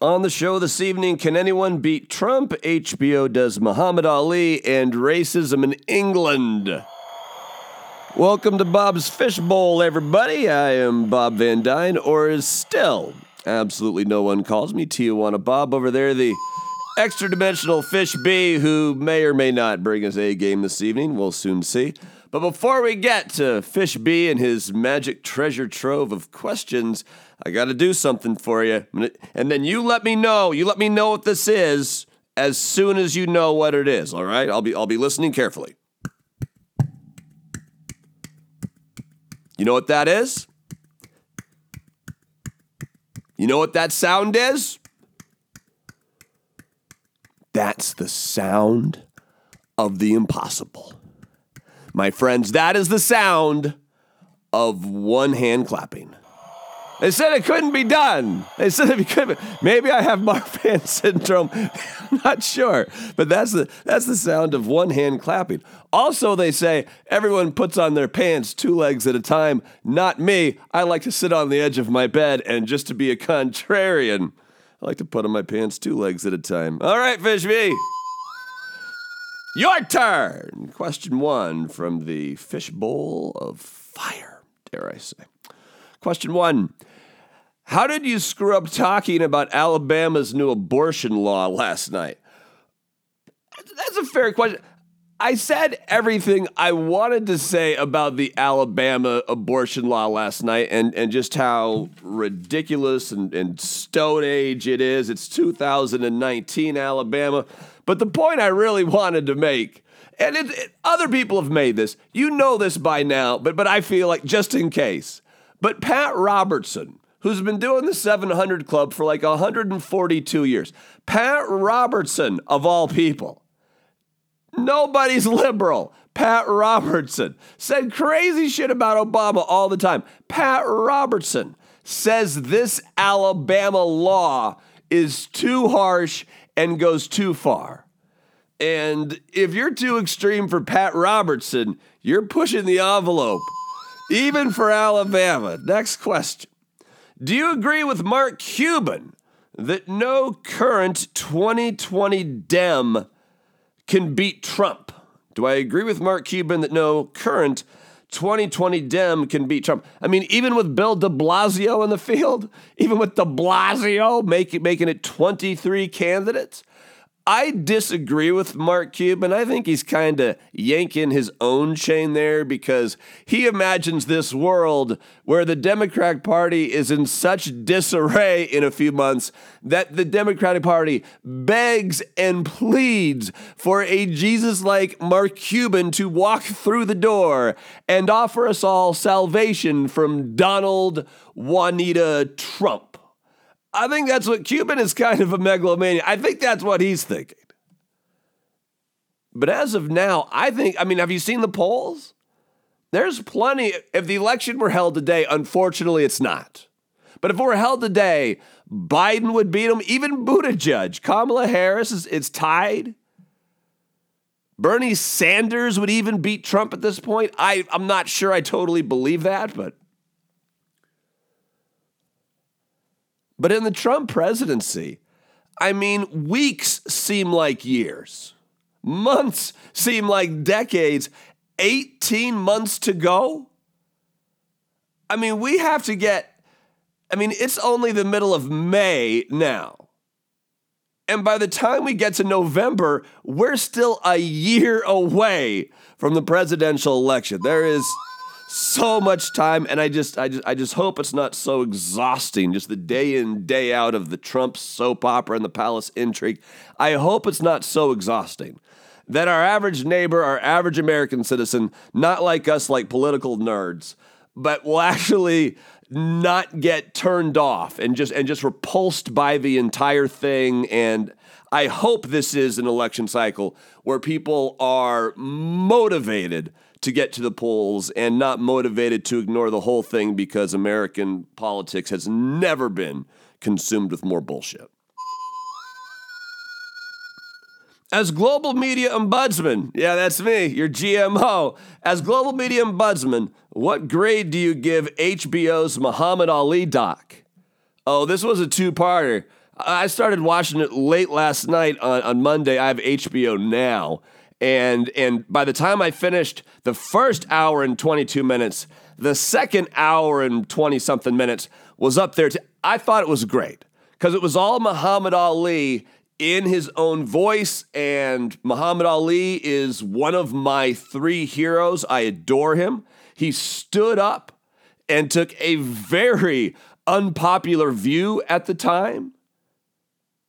On the show this evening, can anyone beat Trump? HBO does Muhammad Ali and racism in England. Welcome to Bob's Fishbowl, everybody. I am Bob Van Dyne, or is still absolutely no one calls me Tijuana Bob over there, the extra dimensional fish bee who may or may not bring us a game this evening. We'll soon see. But before we get to Fish B and his magic treasure trove of questions, I got to do something for you. And then you let me know. You let me know what this is as soon as you know what it is, all right? I'll be I'll be listening carefully. You know what that is? You know what that sound is? That's the sound of the impossible. My friends, that is the sound of one hand clapping. They said it couldn't be done. They said it couldn't. Maybe I have Marfan syndrome. I'm not sure, but that's the that's the sound of one hand clapping. Also, they say everyone puts on their pants two legs at a time. Not me. I like to sit on the edge of my bed, and just to be a contrarian, I like to put on my pants two legs at a time. All right, Fishby. Your turn. Question one from the fishbowl of fire, dare I say. Question one How did you screw up talking about Alabama's new abortion law last night? That's a fair question. I said everything I wanted to say about the Alabama abortion law last night and, and just how ridiculous and, and stone age it is. It's 2019 Alabama. But the point I really wanted to make, and it, it, other people have made this, you know this by now, but, but I feel like just in case. But Pat Robertson, who's been doing the 700 Club for like 142 years, Pat Robertson, of all people, nobody's liberal. Pat Robertson said crazy shit about Obama all the time. Pat Robertson says this Alabama law is too harsh and goes too far. And if you're too extreme for Pat Robertson, you're pushing the envelope, even for Alabama. Next question Do you agree with Mark Cuban that no current 2020 Dem can beat Trump? Do I agree with Mark Cuban that no current 2020 Dem can beat Trump. I mean, even with Bill de Blasio in the field, even with de Blasio make, making it 23 candidates, I disagree with Mark Cuban. I think he's kind of yanking his own chain there because he imagines this world where the Democratic Party is in such disarray in a few months that the Democratic Party begs and pleads for a Jesus like Mark Cuban to walk through the door and offer us all salvation from Donald Juanita Trump. I think that's what Cuban is kind of a megalomania. I think that's what he's thinking. But as of now, I think, I mean, have you seen the polls? There's plenty. If the election were held today, unfortunately, it's not. But if it were held today, Biden would beat him, even Buttigieg. Kamala Harris is it's tied. Bernie Sanders would even beat Trump at this point. I, I'm not sure I totally believe that, but But in the Trump presidency, I mean, weeks seem like years, months seem like decades, 18 months to go. I mean, we have to get, I mean, it's only the middle of May now. And by the time we get to November, we're still a year away from the presidential election. There is so much time and I just I just I just hope it's not so exhausting just the day in day out of the Trump soap opera and the palace intrigue. I hope it's not so exhausting that our average neighbor, our average American citizen, not like us like political nerds, but will actually not get turned off and just and just repulsed by the entire thing and I hope this is an election cycle where people are motivated to get to the polls and not motivated to ignore the whole thing because American politics has never been consumed with more bullshit. As global media ombudsman, yeah, that's me, your GMO. As global media ombudsman, what grade do you give HBO's Muhammad Ali doc? Oh, this was a two parter. I started watching it late last night on, on Monday. I have HBO now. And and by the time I finished the first hour and 22 minutes, the second hour and 20 something minutes was up there. I thought it was great because it was all Muhammad Ali in his own voice. And Muhammad Ali is one of my three heroes. I adore him. He stood up and took a very unpopular view at the time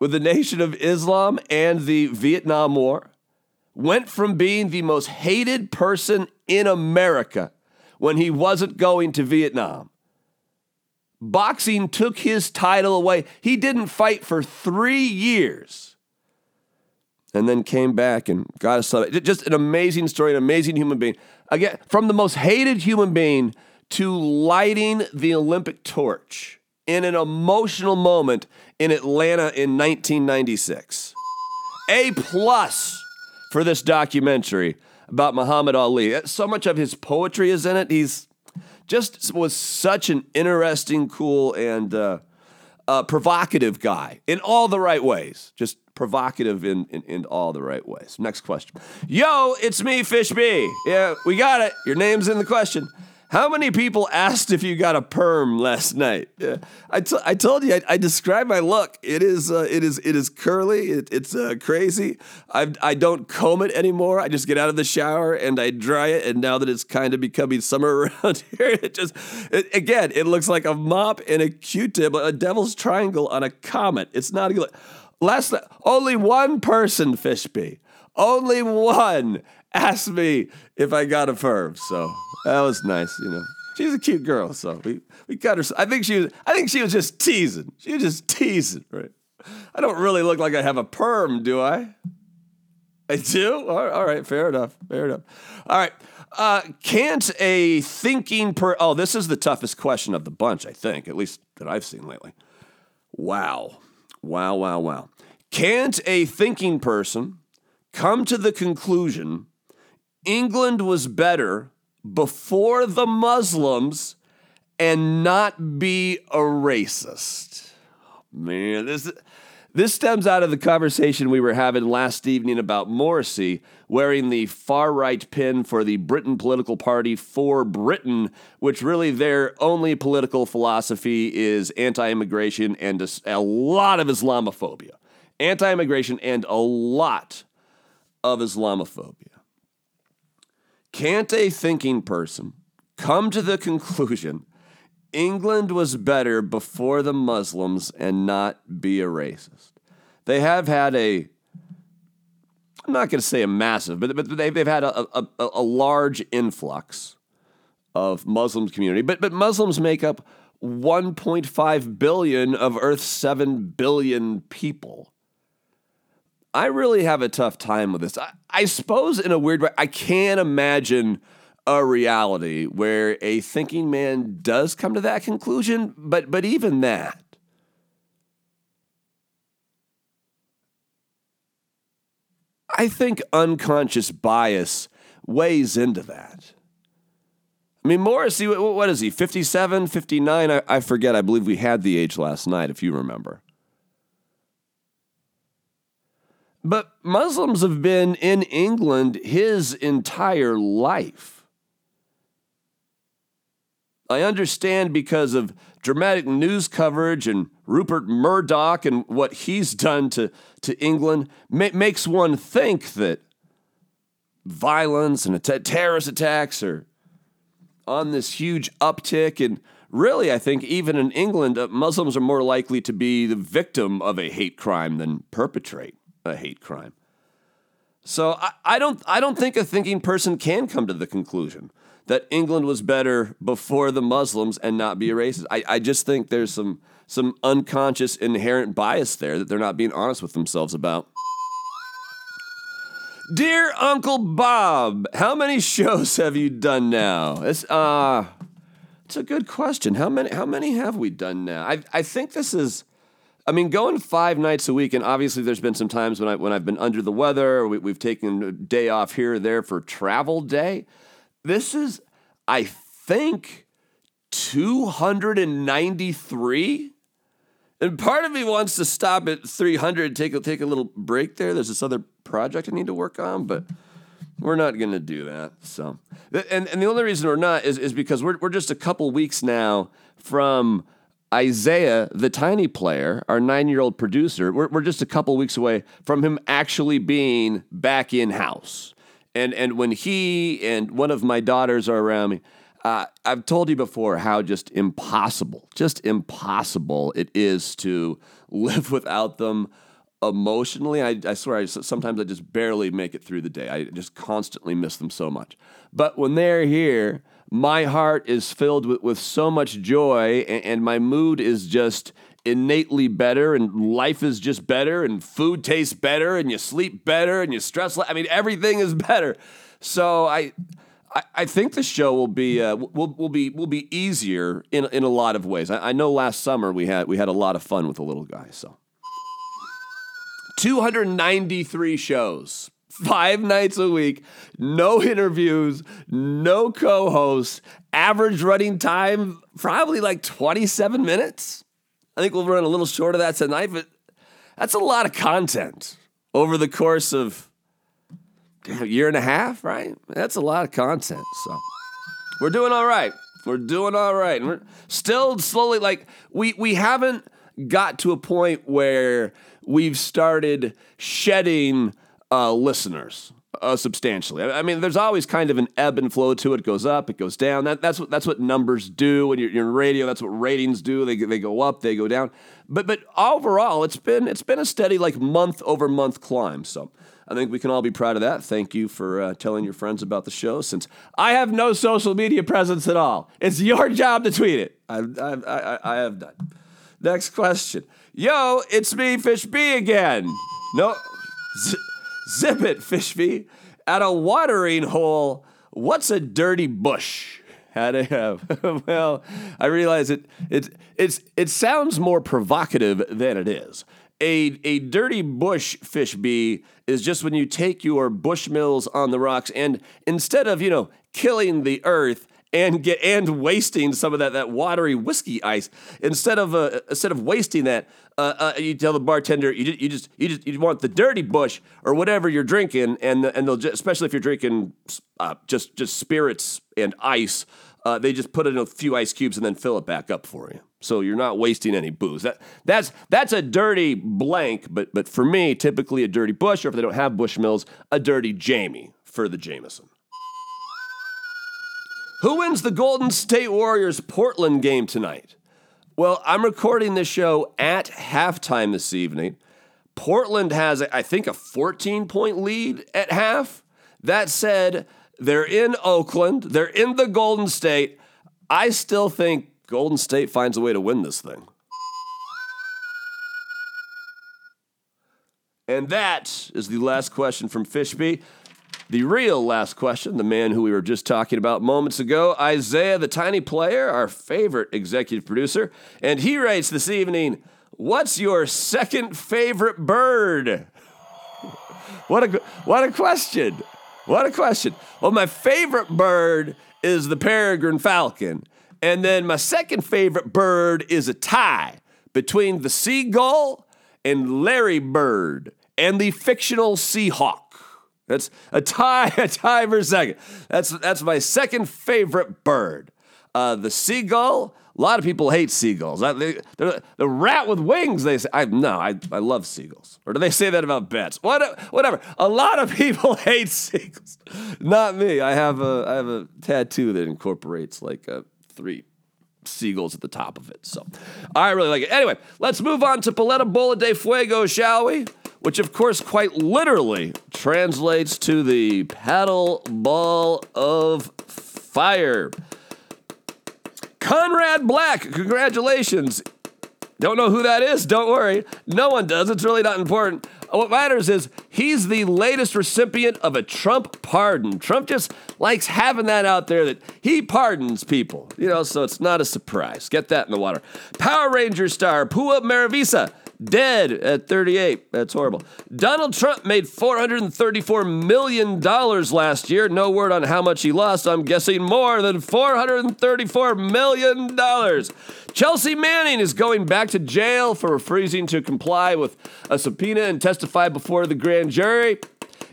with the Nation of Islam and the Vietnam War, went from being the most hated person in America when he wasn't going to Vietnam. Boxing took his title away. He didn't fight for three years and then came back and got a sub. Just an amazing story, an amazing human being. Again, from the most hated human being to lighting the Olympic torch in an emotional moment in Atlanta in 1996. A plus for this documentary about Muhammad Ali. So much of his poetry is in it. He's just was such an interesting, cool, and uh, uh, provocative guy in all the right ways. Just provocative in, in, in all the right ways. Next question. Yo, it's me, Fish B. Yeah, we got it. Your name's in the question. How many people asked if you got a perm last night? Yeah. I, t- I told you I, I described my look. It is uh, it is it is curly. It, it's uh, crazy. I I don't comb it anymore. I just get out of the shower and I dry it. And now that it's kind of becoming summer around here, it just it, again it looks like a mop and a Q-tip, a devil's triangle on a comet. It's not good. Last night, only one person, Fishby, only one asked me if I got a perm. So that was nice, you know. She's a cute girl, so we, we got her. I think she was. I think she was just teasing. She was just teasing, right? I don't really look like I have a perm, do I? I do. All right, fair enough. Fair enough. All right. Uh, can't a thinking per? Oh, this is the toughest question of the bunch, I think, at least that I've seen lately. Wow, wow, wow, wow. Can't a thinking person come to the conclusion England was better before the Muslims and not be a racist. Man, this this stems out of the conversation we were having last evening about Morrissey wearing the far right pin for the Britain political party for Britain, which really their only political philosophy is anti immigration and a, lot of Islamophobia. Anti immigration and a lot of Islamophobia. Can't a thinking person come to the conclusion England was better before the Muslims and not be a racist? They have had a, I'm not going to say a massive, but, but they've, they've had a, a, a large influx of Muslim community. But, but Muslims make up 1.5 billion of Earth's 7 billion people. I really have a tough time with this. I, I suppose, in a weird way, I can't imagine a reality where a thinking man does come to that conclusion, but but even that. I think unconscious bias weighs into that. I mean, Morrissey, what is he, 57, 59? I, I forget. I believe we had the age last night, if you remember. But Muslims have been in England his entire life. I understand because of dramatic news coverage and Rupert Murdoch and what he's done to, to England ma- makes one think that violence and terrorist attacks are on this huge uptick. And really, I think even in England, uh, Muslims are more likely to be the victim of a hate crime than perpetrate a hate crime. So I, I, don't I don't think a thinking person can come to the conclusion that England was better before the Muslims and not be a racist. I, I just think there's some some unconscious inherent bias there that they're not being honest with themselves about. Dear Uncle Bob, how many shows have you done now? It's uh it's a good question. How many how many have we done now? I I think this is I mean, going five nights a week, and obviously there's been some times when I when I've been under the weather, we, have taken a day off here or there for travel day. This is, I think, 293, And part of me wants to stop at 300, take a, take a little break there. There's this other project I need to work on, but we're not going to do that. So, and, and the only reason we're not is, is because we're, we're just a couple weeks now from Isaiah, the tiny player, our nine year old producer. We're, we're just a couple weeks away from him actually being back in house. And, and when he and one of my daughters are around me, uh, I've told you before how just impossible, just impossible it is to live without them emotionally. I, I swear, I, sometimes I just barely make it through the day. I just constantly miss them so much. But when they're here, my heart is filled with, with so much joy, and, and my mood is just innately better and life is just better and food tastes better and you sleep better and you stress less. I mean everything is better. So I I, I think the show will be uh, will will be will be easier in in a lot of ways. I, I know last summer we had we had a lot of fun with the little guy. So 293 shows, five nights a week, no interviews, no co-hosts, average running time probably like 27 minutes. I think we'll run a little short of that tonight, but that's a lot of content over the course of a year and a half, right? That's a lot of content. So we're doing all right. We're doing all right. And we're still slowly like we we haven't got to a point where we've started shedding uh, listeners uh, substantially. I mean, there's always kind of an ebb and flow to it. It goes up, it goes down. That, that's what that's what numbers do when you're, you're in radio. That's what ratings do. They they go up, they go down. But but overall, it's been it's been a steady like month over month climb. So I think we can all be proud of that. Thank you for uh, telling your friends about the show. Since I have no social media presence at all, it's your job to tweet it. I, I, I, I have done. Next question. Yo, it's me, Fish B again. No, zip it, Fish B. At a watering hole, what's a dirty bush? How to have? well, I realize it. It it's it sounds more provocative than it is a, a dirty bush fish bee is just when you take your bushmills on the rocks and instead of, you know, killing the earth and get and wasting some of that, that watery whiskey ice, instead of uh, instead of wasting that, uh, uh, you tell the bartender you just, you just you just you want the dirty bush or whatever you're drinking, and and they'll just, especially if you're drinking uh, just just spirits and ice, uh, they just put in a few ice cubes and then fill it back up for you so you're not wasting any booze. That that's that's a dirty blank, but but for me, typically a dirty Bush, or if they don't have Bushmills, a dirty Jamie for the Jameson. Who wins the Golden State Warriors Portland game tonight? Well, I'm recording this show at halftime this evening. Portland has, I think, a 14 point lead at half. That said, they're in Oakland, they're in the Golden State. I still think Golden State finds a way to win this thing. And that is the last question from Fishby. The real last question, the man who we were just talking about moments ago, Isaiah, the tiny player, our favorite executive producer. And he writes this evening What's your second favorite bird? what, a, what a question. What a question. Well, my favorite bird is the peregrine falcon. And then my second favorite bird is a tie between the seagull and Larry Bird and the fictional Seahawk. That's a tie, a tie for second. That's that's my second favorite bird. Uh, the seagull. A lot of people hate seagulls. they, the rat with wings. They say, I, "No, I, I love seagulls." Or do they say that about bats? What, whatever. A lot of people hate seagulls. Not me. I have a I have a tattoo that incorporates like a three seagulls at the top of it. So I really like it. Anyway, let's move on to Paleta Bola de Fuego, shall we? Which, of course, quite literally translates to the paddle ball of fire. Conrad Black, congratulations. Don't know who that is? Don't worry. No one does. It's really not important. What matters is he's the latest recipient of a Trump pardon. Trump just likes having that out there that he pardons people, you know, so it's not a surprise. Get that in the water. Power Ranger star Pua Magasiva Dead at 38. That's horrible. Donald Trump made $434 million last year. No word on how much he lost. I'm guessing more than $434 million. Chelsea Manning is going back to jail for refusing to comply with a subpoena and testify before the grand jury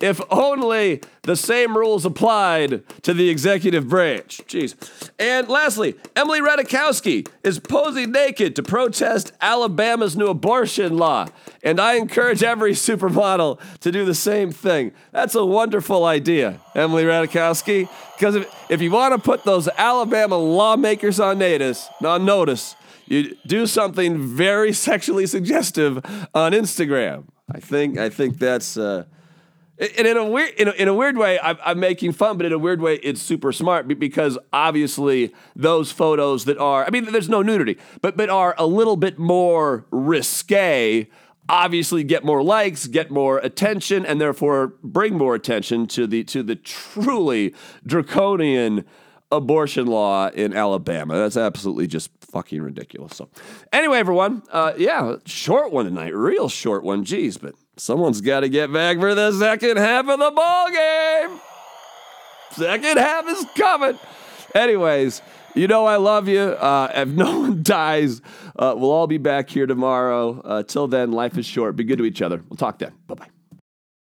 if only the same rules applied to the executive branch. Jeez. And lastly, Emily Ratajkowski is posing naked to protest Alabama's new abortion law. And I encourage every supermodel to do the same thing. That's a wonderful idea, Emily Ratajkowski. Because if, if you want to put those Alabama lawmakers on notice, on notice, you do something very sexually suggestive on Instagram. I think I think that's uh, and in a weird, in a, in a weird way, I'm, I'm, making fun, but in a weird way, it's super smart because obviously those photos that are, I mean, there's no nudity, but but are a little bit more risque. Obviously, get more likes, get more attention, and therefore bring more attention to the to the truly draconian abortion law in Alabama. That's absolutely just fucking ridiculous. So, anyway, everyone, uh, yeah, short one tonight, real short one. Geez, but someone's got to get back for the second half of the ball game. Second half is coming. Anyways, you know I love you. Uh, if no one dies, uh, we'll all be back here tomorrow. Uh, till then, life is short. Be good to each other. We'll talk then. Bye bye.